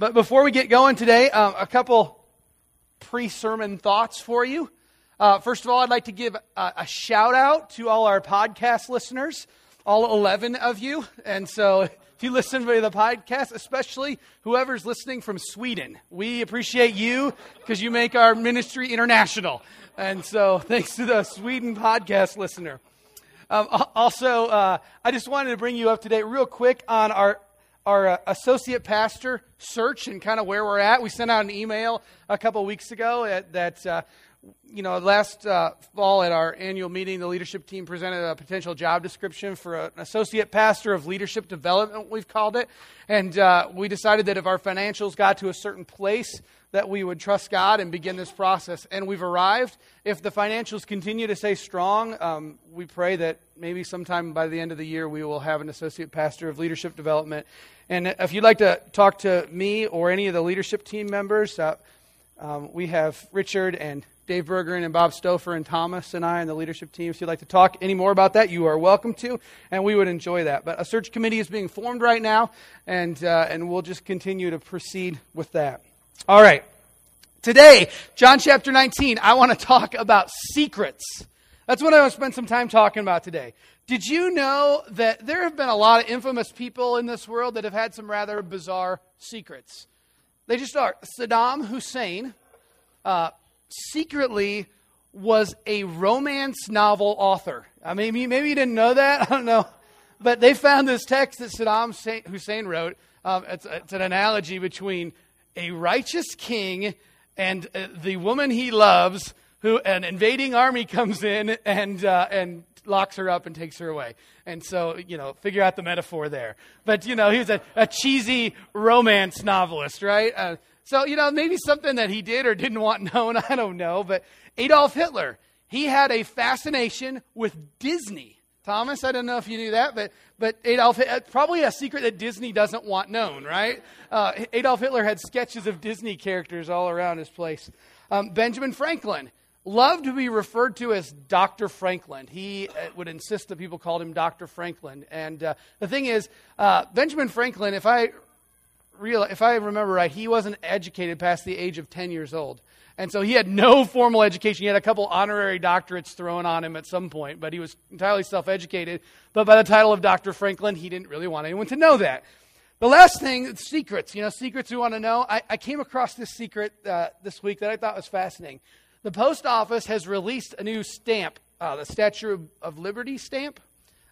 But before we get going today, um, a couple pre sermon thoughts for you. Uh, first of all, I'd like to give a, a, shout out to all our podcast listeners, all 11 of you. And so if you listen to the podcast, especially whoever's listening from Sweden, we appreciate you because you make our ministry international. And so thanks to the Sweden podcast listener. Um, also, uh, I just wanted to bring you up to date real quick on our our uh, associate pastor search and kind of where we're at. We sent out an email a couple weeks ago at, that, uh, you know, last uh, fall at our annual meeting, the leadership team presented a potential job description for an associate pastor of leadership development, we've called it. And uh, we decided that if our financials got to a certain place, that we would trust God and begin this process. And we've arrived. If the financials continue to stay strong, um, we pray that maybe sometime by the end of the year we will have an associate pastor of leadership development. And if you'd like to talk to me or any of the leadership team members, uh, um, we have Richard and Dave Bergeron and Bob Stouffer and Thomas and I and the leadership team. If you'd like to talk any more about that, you are welcome to, and we would enjoy that. But a search committee is being formed right now, and, uh, and we'll just continue to proceed with that. All right. Today, John chapter 19, I want to talk about secrets. That's what I want to spend some time talking about today. Did you know that there have been a lot of infamous people in this world that have had some rather bizarre secrets? They just are. Saddam Hussein uh, secretly was a romance novel author. I mean, maybe you didn't know that. I don't know. But they found this text that Saddam Hussein wrote. Um, it's, it's an analogy between a righteous king and uh, the woman he loves, who an invading army comes in and uh, and locks her up and takes her away. And so, you know, figure out the metaphor there. But you know, he was a, a cheesy romance novelist, right? Uh, so you know, maybe something that he did or didn't want known. I don't know. But Adolf Hitler, he had a fascination with Disney. Thomas, I don't know if you knew that, but, but Adolf, uh, probably a secret that Disney doesn't want known, right? Uh, Adolf Hitler had sketches of Disney characters all around his place. Um, Benjamin Franklin loved to be referred to as Dr. Franklin. He uh, would insist that people called him Dr. Franklin. And uh, the thing is, uh, Benjamin Franklin, if I, real, if I remember right, he wasn't educated past the age of 10 years old. And so he had no formal education. He had a couple honorary doctorates thrown on him at some point, but he was entirely self educated. But by the title of Dr. Franklin, he didn't really want anyone to know that. The last thing, secrets. You know, secrets we want to know. I, I came across this secret uh, this week that I thought was fascinating. The post office has released a new stamp, uh, the Statue of, Liberty stamp,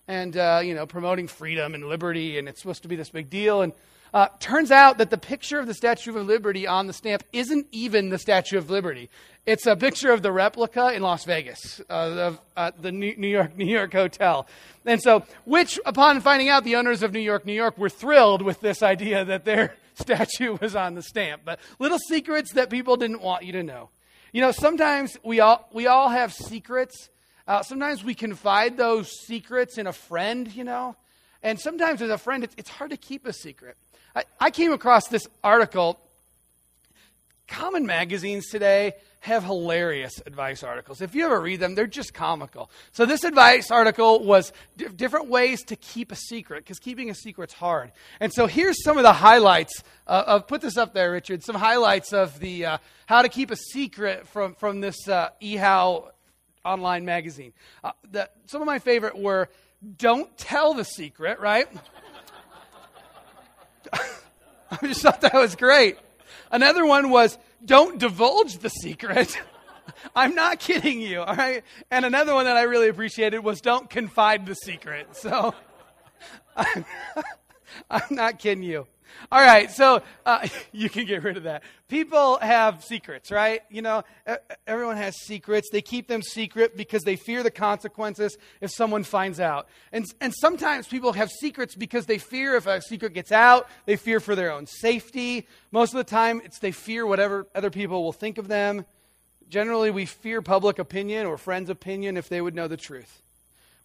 and, uh, you know, promoting freedom and liberty, and it's supposed to be this big deal. And uh, turns out that the picture of the Statue of Liberty on the stamp isn't even the Statue of Liberty. It's a picture of the replica in Las Vegas, uh, of uh, the New York, New York Hotel. And so, which, upon finding out, the owners of New York, New York were thrilled with this idea that their statue was on the stamp. But little secrets that people didn't want you to know. You know, sometimes we all, we all have secrets. Uh, sometimes we confide those secrets in a friend, you know. And sometimes as a friend, it's, it's hard to keep a secret. I, I came across this article. Common magazines today have hilarious advice articles. If you ever read them, they're just comical. So this advice article was d- different ways to keep a secret because keeping a secret's hard. And so here's some of the highlights uh, of put this up there, Richard. Some highlights of the uh, how to keep a secret from from this uh, eHow online magazine. Uh, the, some of my favorite were don't tell the secret, right? I just thought that was great. Another one was don't divulge the secret. I'm not kidding you, all right? And another one that I really appreciated was don't confide the secret. So I'm, not kidding you. All right, so uh, you can get rid of that. People have secrets, right? You know, everyone has secrets. They keep them secret because they fear the consequences if someone finds out. And, and sometimes people have secrets because they fear if a secret gets out, they fear for their own safety. Most of the time, it's they fear whatever other people will think of them. Generally, we fear public opinion or friends' opinion if they would know the truth.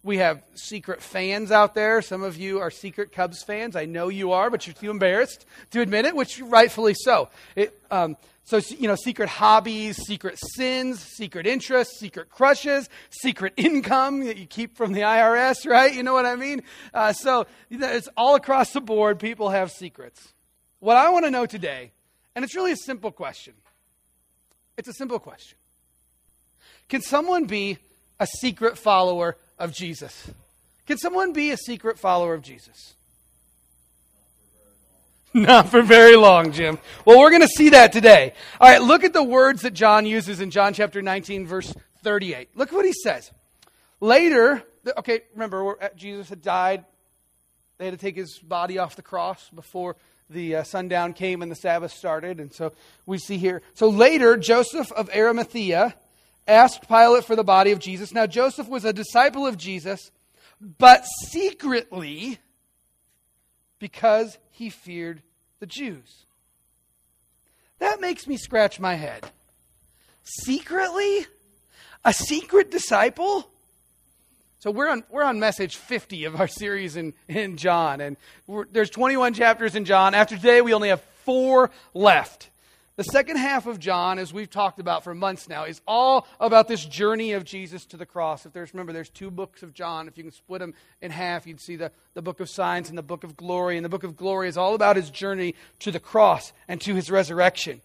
We have secret fans out there. Some of you are secret Cubs fans. I know you are, but you're too embarrassed to admit it, which rightfully so. It, um, so, you know, secret hobbies, secret sins, secret interests, secret crushes, secret income that you keep from the IRS, right? You know what I mean? Uh, so, it's all across the board. People have secrets. what I want to know today, and it's really a simple question. It's a simple question. Can someone be a secret follower of Jesus? Can someone be a secret follower of Jesus? Not for very long, Jim. Well, we're going to see that today. All right, look at the words that John uses in John chapter 19, verse 38. Look what he says. Later, okay, remember, Jesus had died. They had to take his body off the cross before the uh, sundown came and the Sabbath started. And so we see here. So later, Joseph of Arimathea asked Pilate for the body of Jesus. Now, Joseph was a disciple of Jesus, but secretly because he feared the Jews. That makes me scratch my head. Secretly? A secret disciple? So we're on, we're on message 50 of our series in, in John, and there's 21 chapters in John. After today, we only have four left. The second half of John, as we've talked about for months now, is all about this journey of Jesus to the cross. If there's, remember, there's two books of John. If you can split them in half, you'd see the, the book of signs and the book of glory. And the book of glory is all about his journey to the cross and to his resurrection.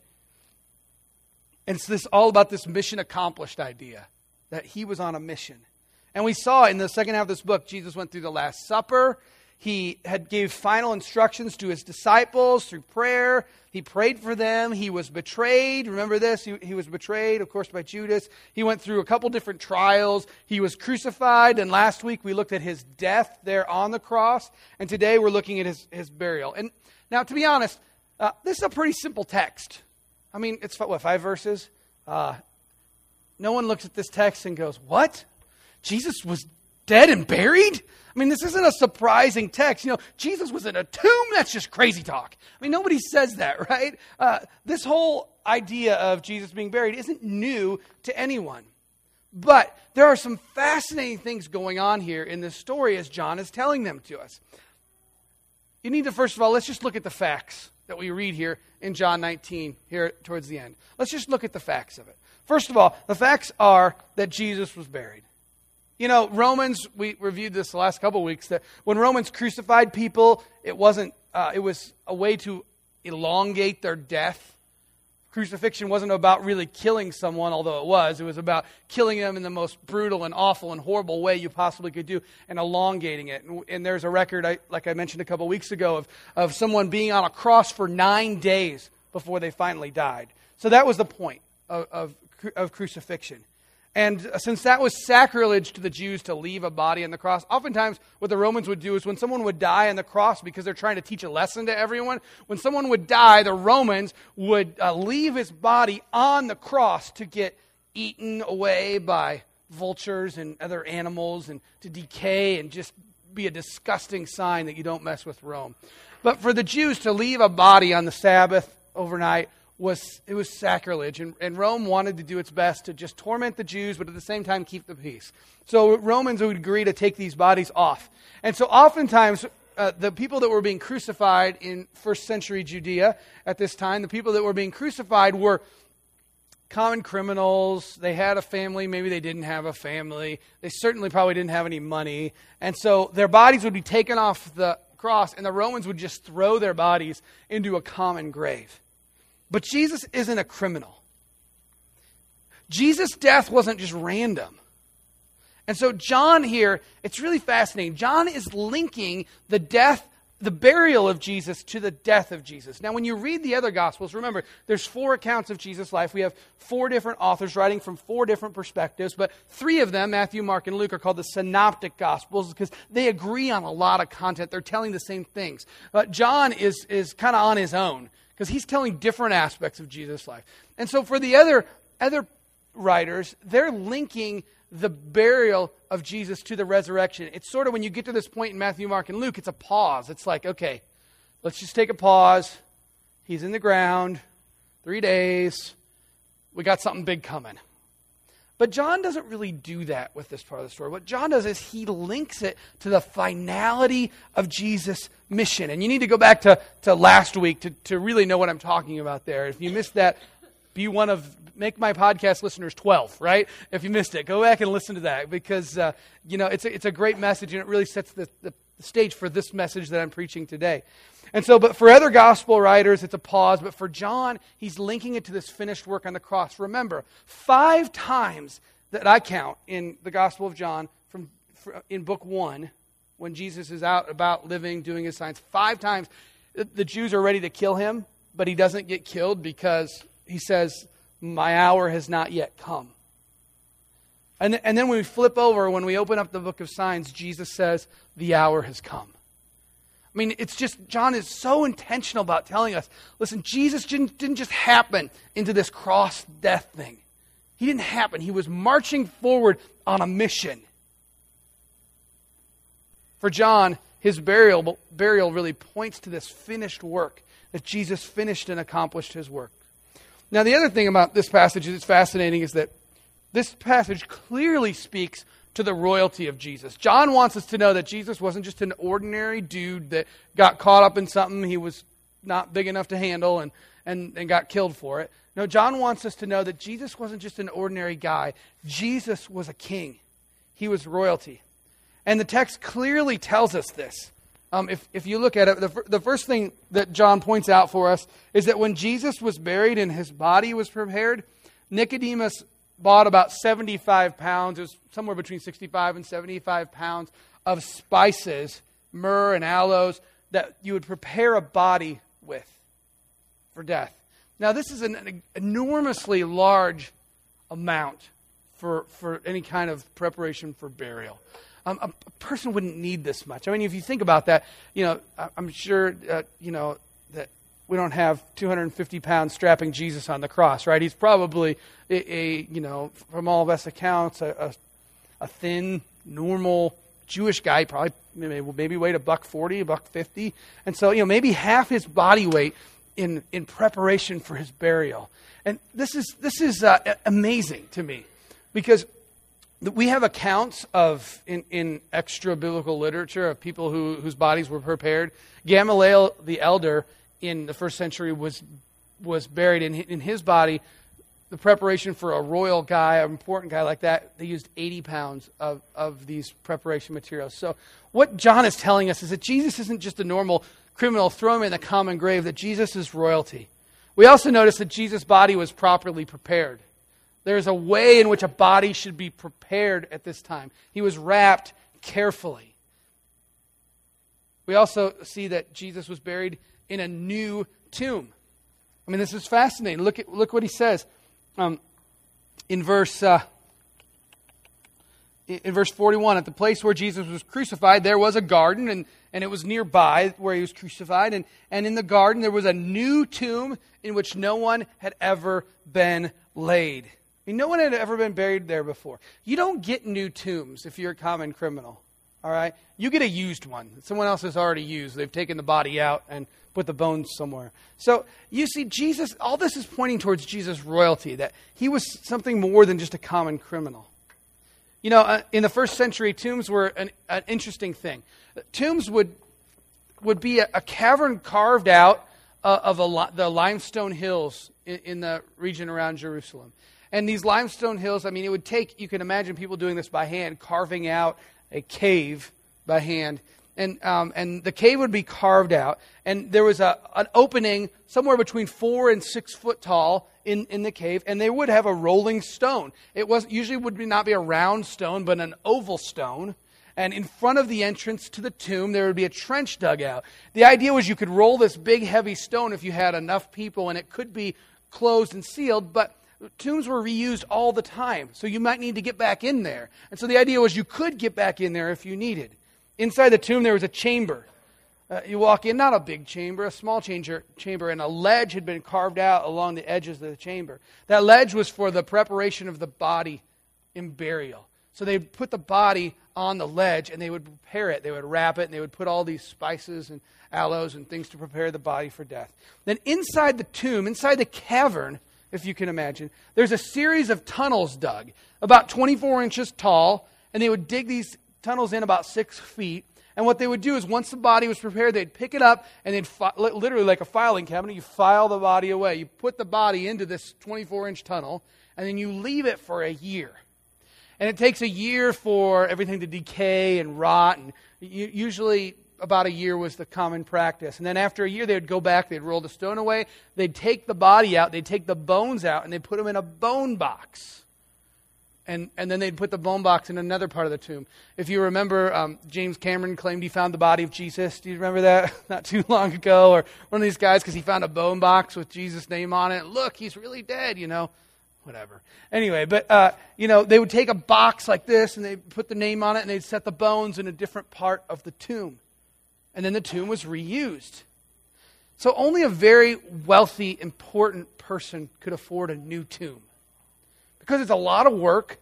And it's this all about this mission accomplished idea that he was on a mission. And we saw in the second half of this book, Jesus went through the Last Supper. He had gave final instructions to his disciples through prayer. He prayed for them. He was betrayed. Remember this? He, he was betrayed, of course, by Judas. He went through a couple different trials. He was crucified. And last week we looked at his death there on the cross. And today we're looking at his, his burial. And now, to be honest, uh, this is a pretty simple text. I mean, it's what, five verses? Uh, no one looks at this text and goes, What? Jesus was dead and buried? I mean, this isn't a surprising text. You know, Jesus was in a tomb. That's just crazy talk. I mean, nobody says that, right? Uh, this whole idea of Jesus being buried isn't new to anyone. But there are some fascinating things going on here in this story as John is telling them to us. You need to, first of all, let's just look at the facts that we read here in John 19, here towards the end. Let's just look at the facts of it. First of all, the facts are that Jesus was buried. You know, Romans, we reviewed this the last couple weeks, that when Romans crucified people, it wasn't, uh, it was a way to elongate their death. Crucifixion wasn't about really killing someone, although it was. It was about killing them in the most brutal and awful and horrible way you possibly could do and elongating it. And, and there's a record, I, like I mentioned a couple weeks ago, of, of someone being on a cross for nine days before they finally died. So that was the point of, of, of crucifixion. And since that was sacrilege to the Jews to leave a body on the cross, oftentimes what the Romans would do is when someone would die on the cross because they're trying to teach a lesson to everyone, when someone would die, the Romans would uh, leave his body on the cross to get eaten away by vultures and other animals and to decay and just be a disgusting sign that you don't mess with Rome. But for the Jews to leave a body on the Sabbath overnight was it was sacrilege and, and rome wanted to do its best to just torment the jews but at the same time keep the peace. So romans would agree to take these bodies off. And so oftentimes uh, the people that were being crucified in first century judea at this time the people that were being crucified were common criminals. They had a family. Maybe they didn't have a family. They certainly probably didn't have any money. And so their bodies would be taken off the cross and the romans would just throw their bodies into a common grave but Jesus isn't a criminal. Jesus' death wasn't just random. And so, John here, it's really fascinating. John is linking the death, the burial of Jesus to the death of Jesus. Now, when you read the other Gospels, remember, there's four accounts of Jesus' life. We have four different authors writing from four different perspectives, but three of them, Matthew, Mark, and Luke, are called the Synoptic Gospels because they agree on a lot of content. They're telling the same things. But John is, is kind of on his own because he's telling different aspects of Jesus' life. And so for the other, other writers, they're linking the burial of Jesus to the resurrection. It's sort of when you get to this point in Matthew, Mark, and Luke, it's a pause. It's like, okay, let's just take a pause. He's in the ground, three days. We got something big coming. But John doesn't really do that with this part of the story. What John does is he links it to the finality of Jesus' mission. And you need to go back to, to last week to, to really know what I'm talking about there. If you missed that, be one of, make my podcast listeners 12, right? If you missed it, go back and listen to that because, uh, you know, it's a, it's a great message and it really sets the, the the stage for this message that I'm preaching today. And so, but for other gospel writers, it's a pause. But for John, he's linking it to this finished work on the cross. Remember, five times that I count in the Gospel of John, from in book one, when Jesus is out about living, doing his signs, five times the Jews are ready to kill him, but he doesn't get killed because he says, My hour has not yet come. And, and then when we flip over, when we open up the book of signs, Jesus says, The hour has come. I mean, it's just, John is so intentional about telling us listen, Jesus didn't, didn't just happen into this cross death thing. He didn't happen. He was marching forward on a mission. For John, his burial, burial really points to this finished work, that Jesus finished and accomplished his work. Now, the other thing about this passage that's fascinating is that this passage clearly speaks to the royalty of Jesus. John wants us to know that Jesus wasn't just an ordinary dude that got caught up in something he was not big enough to handle and, and, and got killed for it. No, John wants us to know that Jesus wasn't just an ordinary guy, Jesus was a king, he was royalty. And the text clearly tells us this. Um, if, if you look at it, the, the first thing that John points out for us is that when Jesus was buried and his body was prepared, Nicodemus bought about 75 pounds, it was somewhere between 65 and 75 pounds of spices, myrrh and aloes, that you would prepare a body with for death. Now, this is an enormously large amount for, for any kind of preparation for burial. Um, a, person wouldn't need this much. I mean, if you think about that, you know, I, am sure, uh, you know, we don't have 250 pounds strapping Jesus on the cross, right? He's probably a, a you know, from all of us accounts, a, a, a thin, normal Jewish guy, probably maybe, weighed a buck 40, a buck 50. And so, you know, maybe half his body weight in, in preparation for his burial. And this is, this is uh, amazing to me because we have accounts of in, in extra biblical literature of people who, whose bodies were prepared. Gamaliel the elder in the first century was was buried in in his body. The preparation for a royal guy, an important guy like that, they used 80 pounds of, of these preparation materials. So, what John is telling us is that Jesus isn't just a normal criminal, throw him in the common grave, that Jesus is royalty. We also notice that Jesus' body was properly prepared. There's a way in which a body should be prepared at this time. He was wrapped carefully. We also see that Jesus was buried in a new tomb. I mean, this is fascinating. Look, at, look what he says um, in verse. Uh, in verse 41, at the place where Jesus was crucified, there was a garden, and, and it was nearby where he was crucified. And, and in the garden, there was a new tomb in which no one had ever been laid I mean, no one had ever been buried there before. You don't get new tombs if you're a common criminal. All right? You get a used one someone else has already used. They've taken the body out and put the bones somewhere. So you see, Jesus, all this is pointing towards Jesus' royalty, that he was something more than just a common criminal. You know, uh, in the first century, tombs were an, an interesting thing. Tombs would, would be a, a cavern carved out uh, of a, the limestone hills in, in the region around Jerusalem. And these limestone hills, I mean, it would take, you can imagine people doing this by hand, carving out a cave by hand. And, um, and the cave would be carved out. And there was a, an opening somewhere between four and six foot tall in, in the cave. And they would have a rolling stone. It was usually would be, not be a round stone, but an oval stone. And in front of the entrance to the tomb, there would be a trench dug out. The idea was you could roll this big, heavy stone if you had enough people, and it could be closed and sealed. But tombs were reused all the time, so you might need to get back in there. And so the idea was you could get back in there if you needed. Inside the tomb, there was a chamber. Uh, you walk in, not a big chamber, a small chamber, chamber, and a ledge had been carved out along the edges of the chamber. That ledge was for the preparation of the body in burial. So they put the body on the ledge and they would prepare it. They would wrap it and they would put all these spices and aloes and things to prepare the body for death. Then inside the tomb, inside the cavern, if you can imagine. There's a series of tunnels dug, about 24 inches tall, and they would dig these tunnels in about six feet. And what they would do is, once the body was prepared, they'd pick it up and they'd fi- literally like a filing cabinet, you file the body away. You put the body into this 24 inch tunnel, and then you leave it for a year. And it takes a year for everything to decay and rot. And usually, about a year was the common practice. And then after a year, they would go back, they'd roll the stone away, they'd take the body out, they'd take the bones out, and they'd put them in a bone box. And, and then they'd put the bone box in another part of the tomb. If you remember, um, James Cameron claimed he found the body of Jesus. Do you remember that? Not too long ago. Or one of these guys, because he found a bone box with Jesus' name on it. Look, he's really dead, you know whatever. Anyway, but uh, you know, they would take a box like this and they'd put the name on it and they'd set the bones in a different part of the tomb. And then the tomb was reused. So only a very wealthy, important person could afford a new tomb. Because it's a lot of work,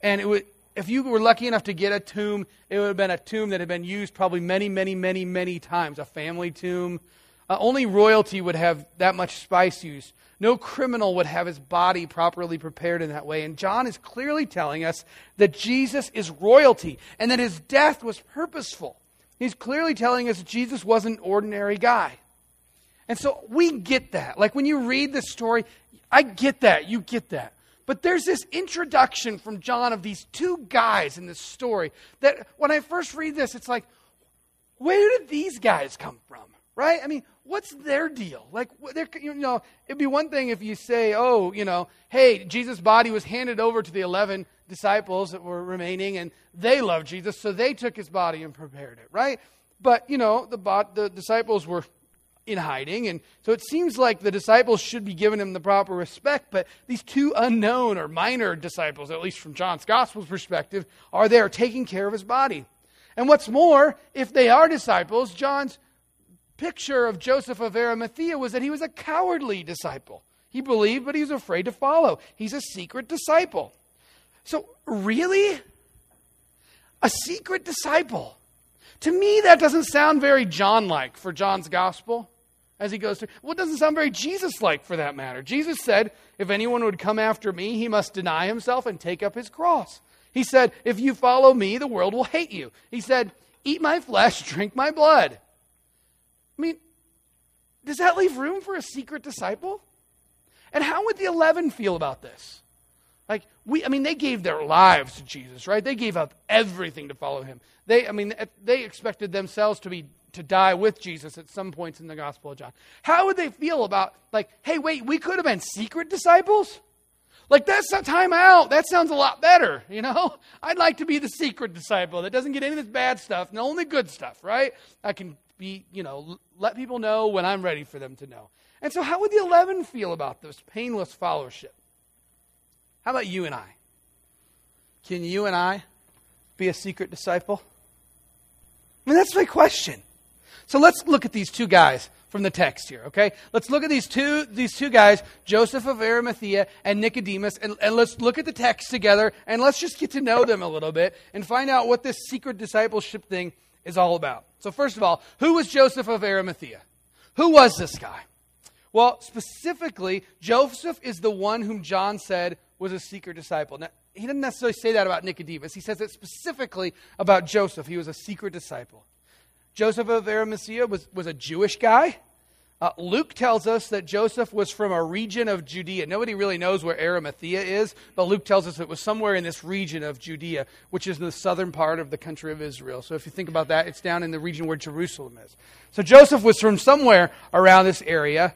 and it would, if you were lucky enough to get a tomb, it would have been a tomb that had been used probably many, many, many, many times, a family tomb. Uh, only royalty would have that much spice used. No criminal would have his body properly prepared in that way. And John is clearly telling us that Jesus is royalty and that his death was purposeful. He's clearly telling us Jesus wasn't an ordinary guy. And so we get that. Like when you read this story, I get that. You get that. But there's this introduction from John of these two guys in this story that when I first read this, it's like, where did these guys come from? Right? I mean, what's their deal? Like, you know, it'd be one thing if you say, oh, you know, hey, Jesus' body was handed over to the 11 disciples that were remaining, and they loved Jesus, so they took his body and prepared it, right? But, you know, the, the disciples were in hiding, and so it seems like the disciples should be giving him the proper respect, but these two unknown or minor disciples, at least from John's gospel's perspective, are there taking care of his body. And what's more, if they are disciples, John's picture of Joseph of Arimathea was that he was a cowardly disciple. He believed, but he was afraid to follow. He's a secret disciple. So, really? A secret disciple? To me, that doesn't sound very John like for John's gospel as he goes through. Well, it doesn't sound very Jesus like for that matter. Jesus said, If anyone would come after me, he must deny himself and take up his cross. He said, If you follow me, the world will hate you. He said, Eat my flesh, drink my blood. I mean, does that leave room for a secret disciple? And how would the 11 feel about this? We, I mean, they gave their lives to Jesus, right? They gave up everything to follow him. They, I mean, they expected themselves to be, to die with Jesus at some points in the Gospel of John. How would they feel about, like, hey, wait, we could have been secret disciples? Like, that's a time out. That sounds a lot better, you know? I'd like to be the secret disciple that doesn't get any of this bad stuff and only good stuff, right? I can be, you know, let people know when I'm ready for them to know. And so, how would the 11 feel about this painless followership? How about you and I? Can you and I be a secret disciple? I mean, that's my question. So let's look at these two guys from the text here, okay? Let's look at these two, these two guys, Joseph of Arimathea and Nicodemus, and, and let's look at the text together and let's just get to know them a little bit and find out what this secret discipleship thing is all about. So, first of all, who was Joseph of Arimathea? Who was this guy? Well, specifically, Joseph is the one whom John said was a secret disciple. Now, he didn't necessarily say that about Nicodemus. He says it specifically about Joseph. He was a secret disciple. Joseph of Arimathea was, was a Jewish guy. Uh, Luke tells us that Joseph was from a region of Judea. Nobody really knows where Arimathea is, but Luke tells us it was somewhere in this region of Judea, which is in the southern part of the country of Israel. So if you think about that, it's down in the region where Jerusalem is. So Joseph was from somewhere around this area.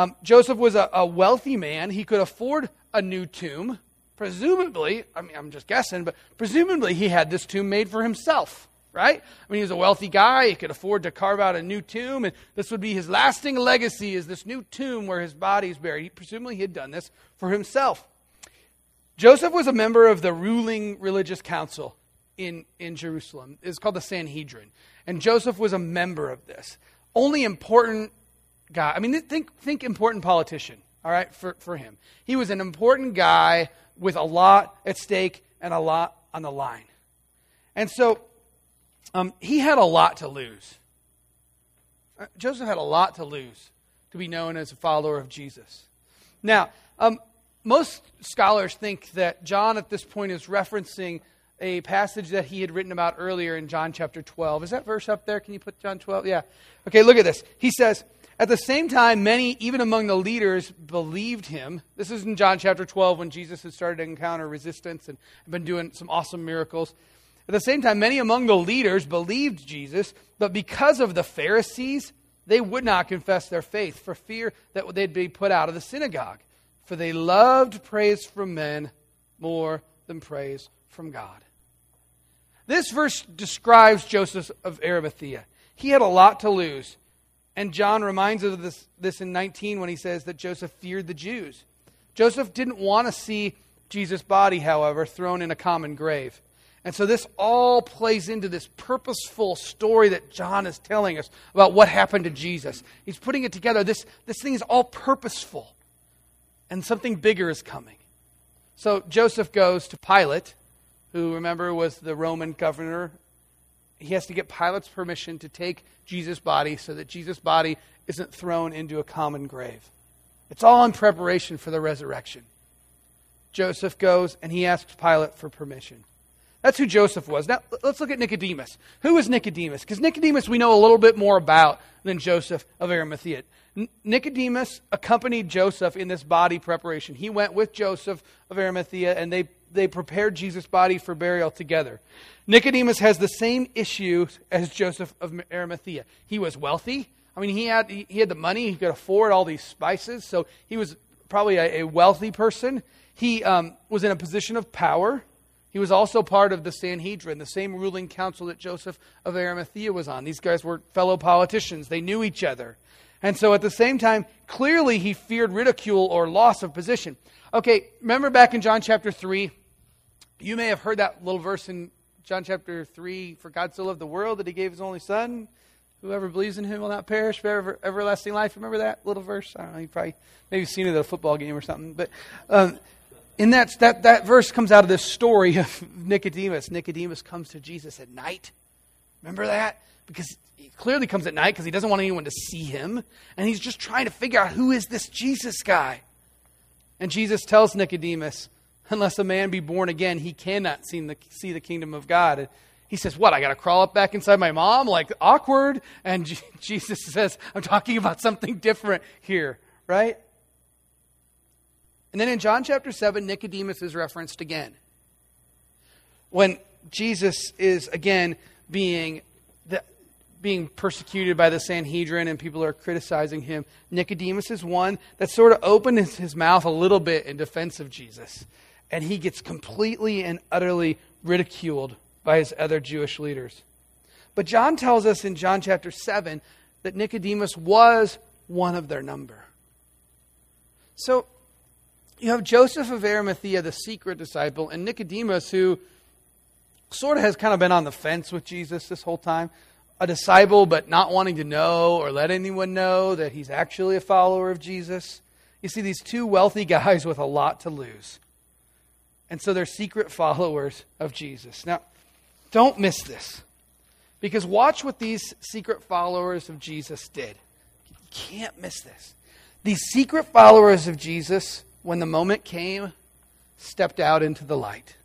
Um, Joseph was a, a wealthy man. He could afford a new tomb. Presumably, I mean, I'm just guessing, but presumably he had this tomb made for himself right? I mean, he was a wealthy guy. He could afford to carve out a new tomb, and this would be his lasting legacy is this new tomb where his body is buried. He, presumably, he had done this for himself. Joseph was a member of the ruling religious council in, in Jerusalem. It's called the Sanhedrin. And Joseph was a member of this. Only important guy. I mean, think, think important politician, all right, for, for him. He was an important guy with a lot at stake and a lot on the line. And so um, he had a lot to lose. Uh, Joseph had a lot to lose to be known as a follower of Jesus. Now, um, most scholars think that John at this point is referencing a passage that he had written about earlier in John chapter 12. Is that verse up there? Can you put John 12? Yeah. Okay, look at this. He says, At the same time, many, even among the leaders, believed him. This is in John chapter 12 when Jesus had started to encounter resistance and been doing some awesome miracles. At the same time, many among the leaders believed Jesus, but because of the Pharisees, they would not confess their faith for fear that they'd be put out of the synagogue. For they loved praise from men more than praise from God. This verse describes Joseph of Arimathea. He had a lot to lose. And John reminds us of this, this in 19 when he says that Joseph feared the Jews. Joseph didn't want to see Jesus' body, however, thrown in a common grave. And so this all plays into this purposeful story that John is telling us about what happened to Jesus. He's putting it together. This, this thing is all purposeful. And something bigger is coming. So Joseph goes to Pilate, who, remember, was the Roman governor. He has to get Pilate's permission to take Jesus' body so that Jesus' body isn't thrown into a common grave. It's all in preparation for the resurrection. Joseph goes and he asks Pilate for permission. That's who Joseph was. Now, let's look at Nicodemus. Who is Nicodemus? Because Nicodemus we know a little bit more about than Joseph of Arimathea. Nicodemus accompanied Joseph in this body preparation. He went with Joseph of Arimathea and they, they prepared Jesus' body for burial together. Nicodemus has the same issue as Joseph of Arimathea. He was wealthy. I mean, he had, he had the money, he could afford all these spices, so he was probably a, a wealthy person. He um, was in a position of power. He was also part of the Sanhedrin, the same ruling council that Joseph of Arimathea was on. These guys were fellow politicians, they knew each other. And so at the same time, clearly he feared ridicule or loss of position. Okay, remember back in John chapter 3, you may have heard that little verse in John chapter 3 For God so loved the world that he gave his only Son. Whoever believes in him will not perish, but ever, everlasting life. Remember that little verse? I don't know. You probably maybe seen it at a football game or something. But um, in that, that, that verse comes out of this story of Nicodemus. Nicodemus comes to Jesus at night. Remember that? Because he clearly comes at night because he doesn't want anyone to see him. And he's just trying to figure out who is this Jesus guy. And Jesus tells Nicodemus, unless a man be born again, he cannot see the, see the kingdom of God. He says, What? I got to crawl up back inside my mom? Like, awkward. And Jesus says, I'm talking about something different here, right? And then in John chapter 7, Nicodemus is referenced again. When Jesus is again being being persecuted by the Sanhedrin and people are criticizing him. Nicodemus is one that sort of opened his mouth a little bit in defense of Jesus. And he gets completely and utterly ridiculed by his other Jewish leaders. But John tells us in John chapter 7 that Nicodemus was one of their number. So you have Joseph of Arimathea, the secret disciple, and Nicodemus, who sort of has kind of been on the fence with Jesus this whole time a disciple but not wanting to know or let anyone know that he's actually a follower of Jesus. You see, these two wealthy guys with a lot to lose. And so they're secret followers of Jesus. Now, don't miss this. Because watch what these secret followers of Jesus did. You can't miss this. These secret followers of Jesus, when the moment came, stepped out into the light.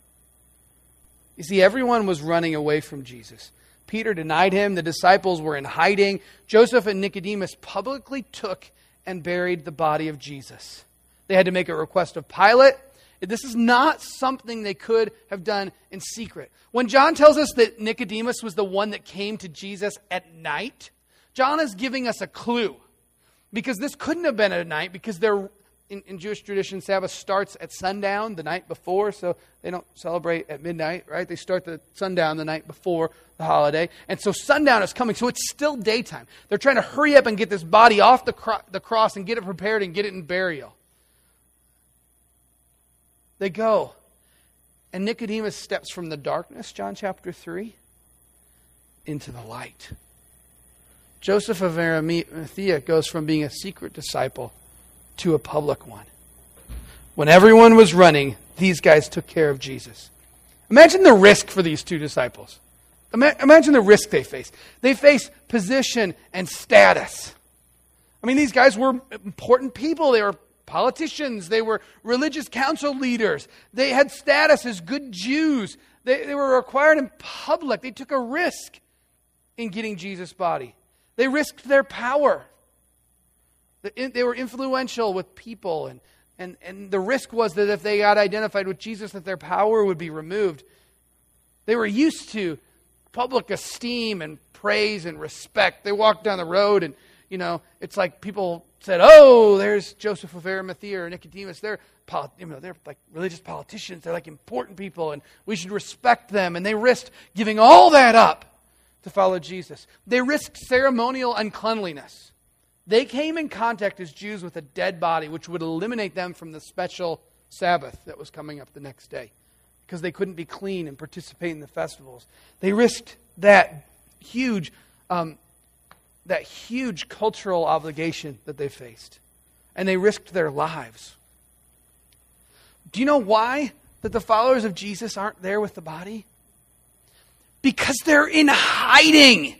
You see, everyone was running away from Jesus. Peter denied him. The disciples were in hiding. Joseph and Nicodemus publicly took and buried the body of Jesus. They had to make a request of Pilate. This is not something they could have done in secret. When John tells us that Nicodemus was the one that came to Jesus at night, John is giving us a clue. Because this couldn't have been at night because they're in, in, Jewish tradition, Sabbath starts at sundown the night before, so they don't celebrate at midnight, right? They start the sundown the night before the holiday. And so sundown is coming, so it's still daytime. They're trying to hurry up and get this body off the, cro- the cross and get it prepared and get it in burial. They go. And Nicodemus steps from the darkness, John chapter 3, into the light. Joseph of Arimathea goes from being a secret disciple to a public one. When everyone was running, these guys took care of Jesus. Imagine the risk for these two disciples. Imagine the risk they face. They face position and status. I mean, these guys were important people. They were politicians. They were religious council leaders. They had status as good Jews. They, they were required in public. They took a risk in getting Jesus' body. They risked their power. They were influential with people, and, and, and the risk was that if they got identified with Jesus, that their power would be removed. They were used to public esteem and praise and respect. They walked down the road, and, you know, it's like people said, oh, there's Joseph of Arimathea or Nicodemus. They're, you know, they're like religious politicians. They're like important people, and we should respect them. And they risked giving all that up to follow Jesus. They risked ceremonial uncleanliness. They came in contact as Jews with a dead body, which would eliminate them from the special Sabbath that was coming up the next day because they couldn't be clean and participate in the festivals. They risked that huge, um, that huge cultural obligation that they faced, and they risked their lives. Do you know why that the followers of Jesus aren't there with the body? Because they're in hiding.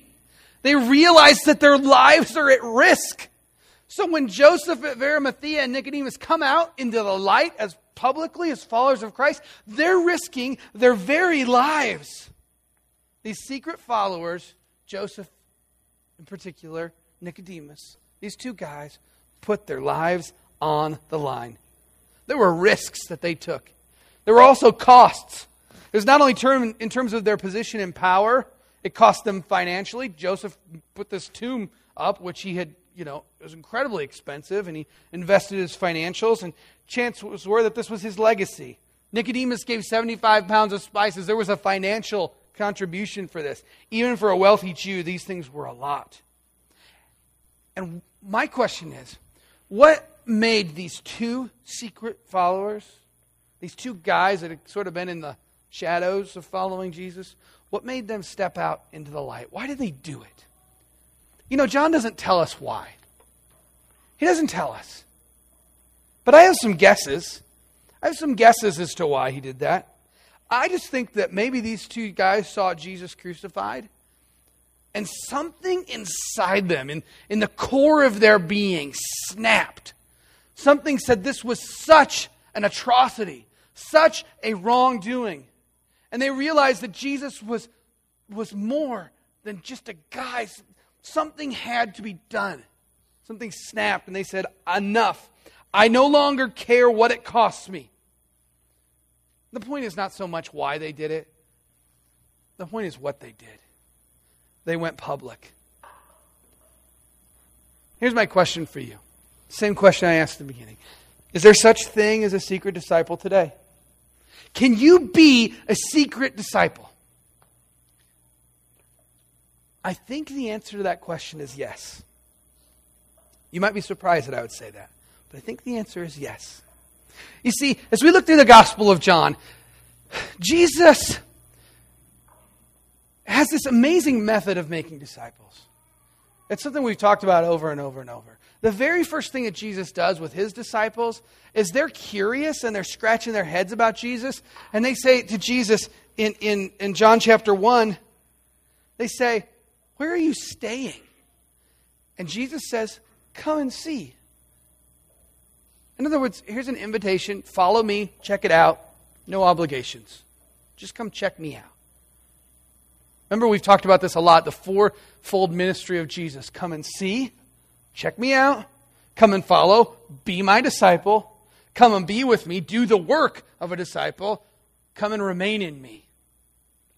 They realize that their lives are at risk. So when Joseph of Arimathea and Nicodemus come out into the light as publicly as followers of Christ, they're risking their very lives. These secret followers, Joseph in particular, Nicodemus, these two guys put their lives on the line. There were risks that they took. There were also costs. There's not only term, in terms of their position and power, it cost them financially. Joseph put this tomb up, which he had, you know, it was incredibly expensive, and he invested his financials, and chances were that this was his legacy. Nicodemus gave 75 pounds of spices. There was a financial contribution for this. Even for a wealthy Jew, these things were a lot. And my question is what made these two secret followers, these two guys that had sort of been in the shadows of following Jesus, what made them step out into the light? Why did they do it? You know, John doesn't tell us why. He doesn't tell us. But I have some guesses. I have some guesses as to why he did that. I just think that maybe these two guys saw Jesus crucified, and something inside them, in, in the core of their being, snapped. Something said this was such an atrocity, such a wrongdoing and they realized that Jesus was, was more than just a guy. Something had to be done. Something snapped, and they said, Enough. I no longer care what it costs me. The point is not so much why they did it, the point is what they did. They went public. Here's my question for you. Same question I asked at the beginning. Is there such thing as a secret disciple today? Can you be a secret disciple? I think the answer to that question is yes. You might be surprised that I would say that, but I think the answer is yes. You see, as we look through the Gospel of John, Jesus has this amazing method of making disciples. It's something we've talked about over and over and over. The very first thing that Jesus does with his disciples is they're curious and they're scratching their heads about Jesus. And they say to Jesus in, in, in John chapter 1, they say, Where are you staying? And Jesus says, Come and see. In other words, here's an invitation. Follow me, check it out, no obligations. Just come check me out. Remember, we've talked about this a lot. The fourfold ministry of Jesus. Come and see, check me out, come and follow, be my disciple, come and be with me, do the work of a disciple, come and remain in me.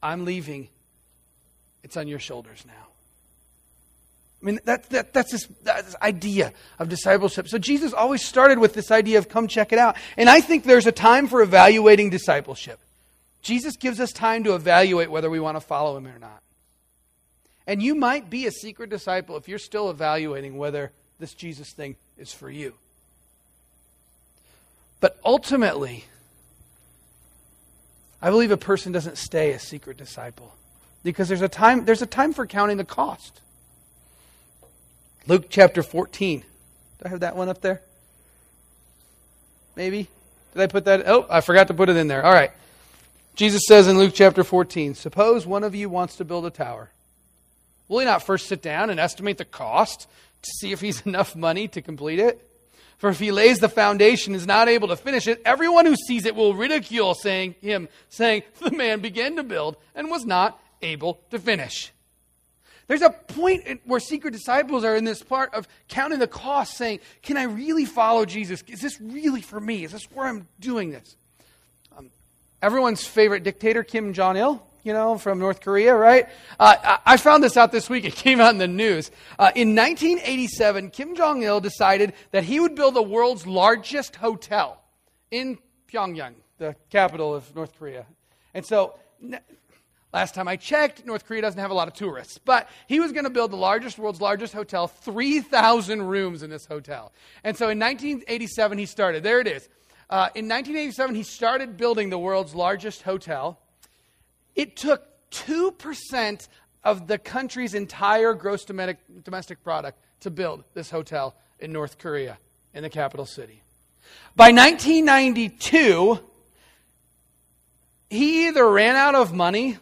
I'm leaving. It's on your shoulders now. I mean, that, that, that's, this, this idea of discipleship. So Jesus always started with this idea of come check it out. And I think there's a time for evaluating discipleship. Jesus gives us time to evaluate whether we want to follow him or not. And you might be a secret disciple if you're still evaluating whether this Jesus thing is for you. But ultimately, I believe a person doesn't stay a secret disciple because there's a time, there's a time for counting the cost. Luke chapter 14. Do I have that one up there? Maybe? Did I put that? Oh, I forgot to put it in there. All right. Jesus says in Luke chapter 14 Suppose one of you wants to build a tower. Will he not first sit down and estimate the cost to see if he's enough money to complete it? For if he lays the foundation and is not able to finish it, everyone who sees it will ridicule saying him, saying, The man began to build and was not able to finish. There's a point where secret disciples are in this part of counting the cost, saying, Can I really follow Jesus? Is this really for me? Is this where I'm doing this? Um, everyone's favorite dictator, Kim Jong il, you know, from North Korea, right? Uh, I found this out this week. It came out in the news. Uh, in 1987, Kim Jong il decided that he would build the world's largest hotel in Pyongyang, the capital of North Korea. And so, last time I checked, North Korea doesn't have a lot of tourists. But he was going to build the largest, world's largest hotel, 3,000 rooms in this hotel. And so in 1987, he started. There it is. Uh, in 1987, he started building the world's largest hotel. It took 2% of the country's entire gross domestic, domestic product to build this hotel in North Korea, in the capital city. By 1992, he either ran out of money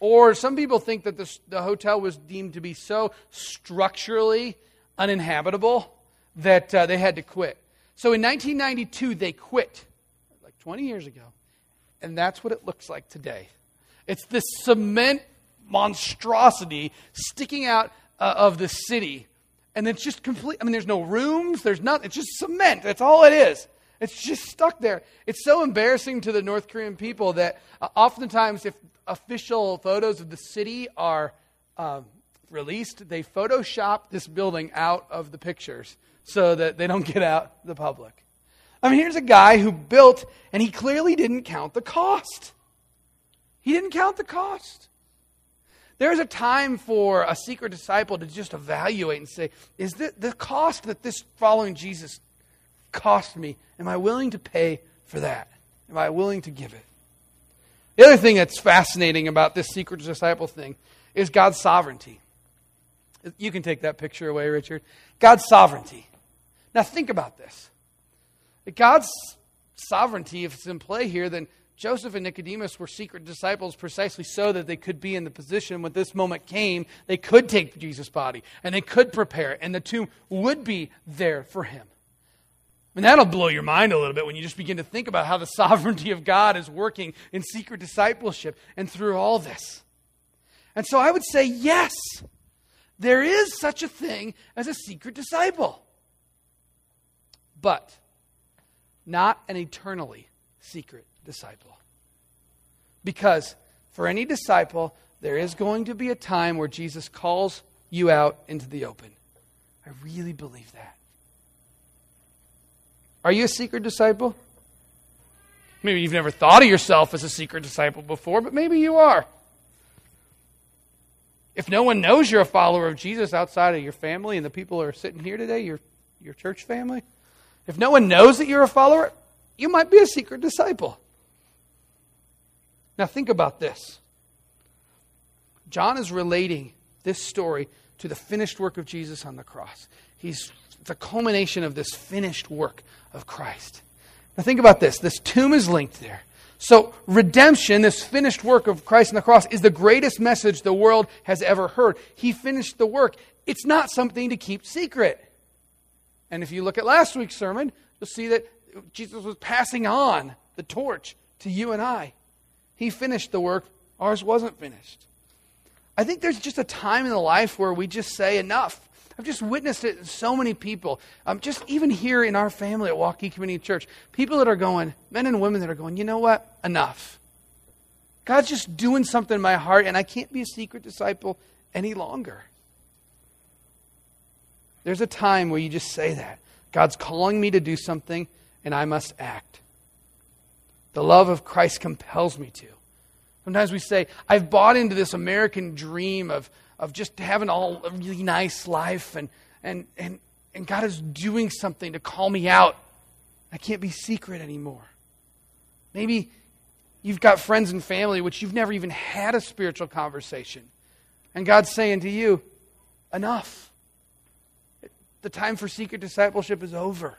or some people think that the hotel was deemed to be so structurally uninhabitable that uh, they had to quit. So in 1992, they quit, like 20 years ago. And that's what it looks like today. It's this cement monstrosity sticking out uh, of the city. And it's just complete. I mean, there's no rooms, there's nothing. It's just cement. That's all it is. It's just stuck there. It's so embarrassing to the North Korean people that uh, oftentimes, if official photos of the city are um, released, they Photoshop this building out of the pictures so that they don't get out the public. I mean, here's a guy who built, and he clearly didn't count the cost. He didn't count the cost. There's a time for a secret disciple to just evaluate and say, is the, the cost that this following Jesus cost me, am I willing to pay for that? Am I willing to give it? The other thing that's fascinating about this secret disciple thing is God's sovereignty. You can take that picture away, Richard. God's sovereignty. Now, think about this. God's sovereignty, if it's in play here, then Joseph and Nicodemus were secret disciples precisely so that they could be in the position when this moment came, they could take Jesus' body and they could prepare it, and the tomb would be there for him. And that'll blow your mind a little bit when you just begin to think about how the sovereignty of God is working in secret discipleship and through all this. And so I would say, yes, there is such a thing as a secret disciple, but not an eternally secret disciple. Because for any disciple, there is going to be a time where Jesus calls you out into the open. I really believe that. Are you a secret disciple? Maybe you've never thought of yourself as a secret disciple before, but maybe you are. If no one knows you're a follower of Jesus outside of your family and the people who are sitting here today, your, your church family, if no one knows that you're a follower, you might be a secret disciple. Now, think about this. John is relating this story to the finished work of Jesus on the cross. He's the culmination of this finished work of Christ. Now, think about this this tomb is linked there. So, redemption, this finished work of Christ on the cross, is the greatest message the world has ever heard. He finished the work. It's not something to keep secret. And if you look at last week's sermon, you'll see that Jesus was passing on the torch to you and I. He finished the work, ours wasn't finished. I think there's just a time in the life where we just say enough. I've just witnessed it in so many people. Um, just even here in our family at Waukee Community Church, people that are going, men and women that are going, you know what? Enough. God's just doing something in my heart, and I can't be a secret disciple any longer. There's a time where you just say that. God's calling me to do something, and I must act. The love of Christ compels me to. Sometimes we say, I've bought into this American dream of, of just having all a really nice life, and, and, and, and God is doing something to call me out. I can't be secret anymore. Maybe you've got friends and family which you've never even had a spiritual conversation. And God's saying to you, enough. The time for secret discipleship is over.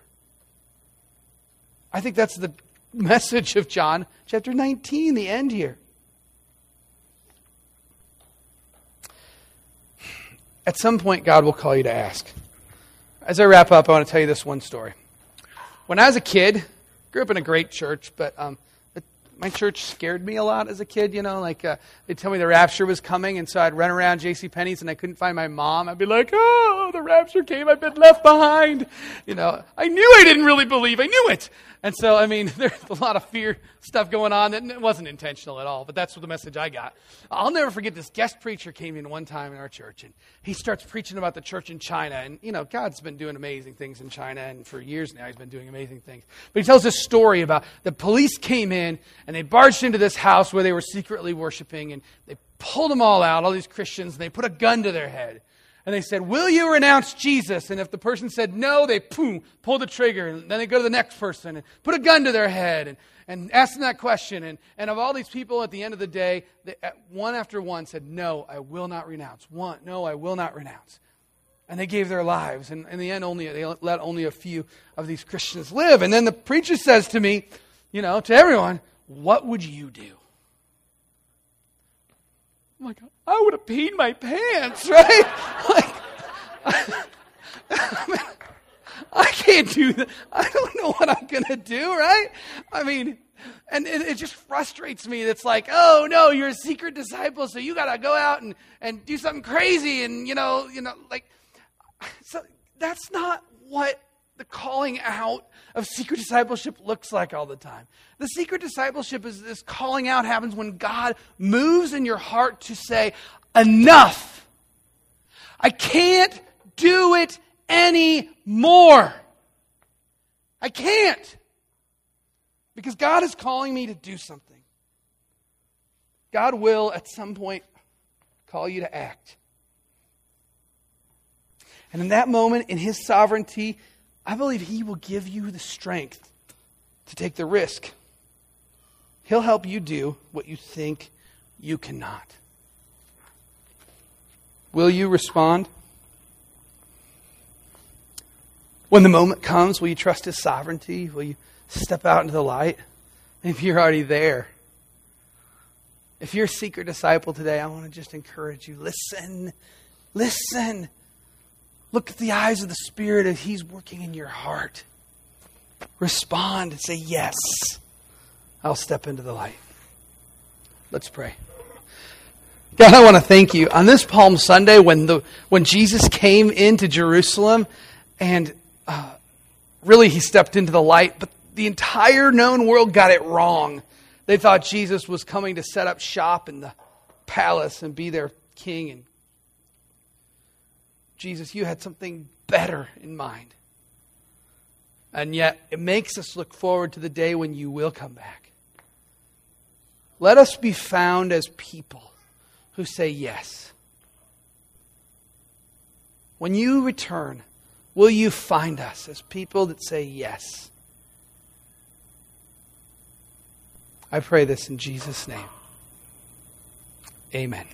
I think that's the message of John chapter 19, the end here. At some point, God will call you to ask. As I wrap up, I want to tell you this one story. When I was a kid, grew up in a great church, but um, my church scared me a lot as a kid, you know, like uh, they'd tell me the rapture was coming, and so I'd run around J.C. Penney's and I couldn't find my mom. I'd be like, oh, the rapture came, I've been left behind. You know, I knew I didn't really believe, I knew it. And so, I mean, there's a lot of fear stuff going on that wasn't intentional at all, but that's what the message I got. I'll never forget this guest preacher came in one time in our church, and he starts preaching about the church in China. And, you know, God's been doing amazing things in China, and for years now he's been doing amazing things. But he tells this story about the police came in, and they barged into this house where they were secretly worshiping, and they pulled them all out, all these Christians, and they put a gun to their head. And they said, Will you renounce Jesus? And if the person said no, they boom, pull the trigger. And then they go to the next person and put a gun to their head and, and ask them that question. And, and of all these people, at the end of the day, they, one after one said, No, I will not renounce. One, no, I will not renounce. And they gave their lives. And in the end, only, they let only a few of these Christians live. And then the preacher says to me, you know, to everyone, What would you do? I'm like, I would have peed my pants, right? like, I, can't do that. I don't know what I'm going to do, right? I mean, and it, it, just frustrates me. It's like, oh no, you're a secret disciple, so you got to go out and, and do something crazy, and you know, you know, like, so that's not what the calling out of secret discipleship looks like all the time. The secret discipleship is this calling out happens when God moves in your heart to say, enough. I can't do it anymore. I can't. Because God is calling me to do something. God will at some point call you to act. And in that moment, in His sovereignty, I believe He will give you the strength to take the risk. He'll help you do what you think you cannot. Will you respond? When the moment comes, will you trust His sovereignty? Will you step out into the light? If you're already there, if you're a secret disciple today, I want to just encourage you listen, listen. Look at the eyes of the Spirit as He's working in your heart. Respond and say, Yes, I'll step into the light. Let's pray. God, I want to thank you. On this Palm Sunday, when, the, when Jesus came into Jerusalem and uh, really he stepped into the light, but the entire known world got it wrong. They thought Jesus was coming to set up shop in the palace and be their king and Jesus, you had something better in mind. And yet, it makes us look forward to the day when you will come back. Let us be found as people who say yes. When you return, will you find us as people that say yes? I pray this in Jesus' name. Amen.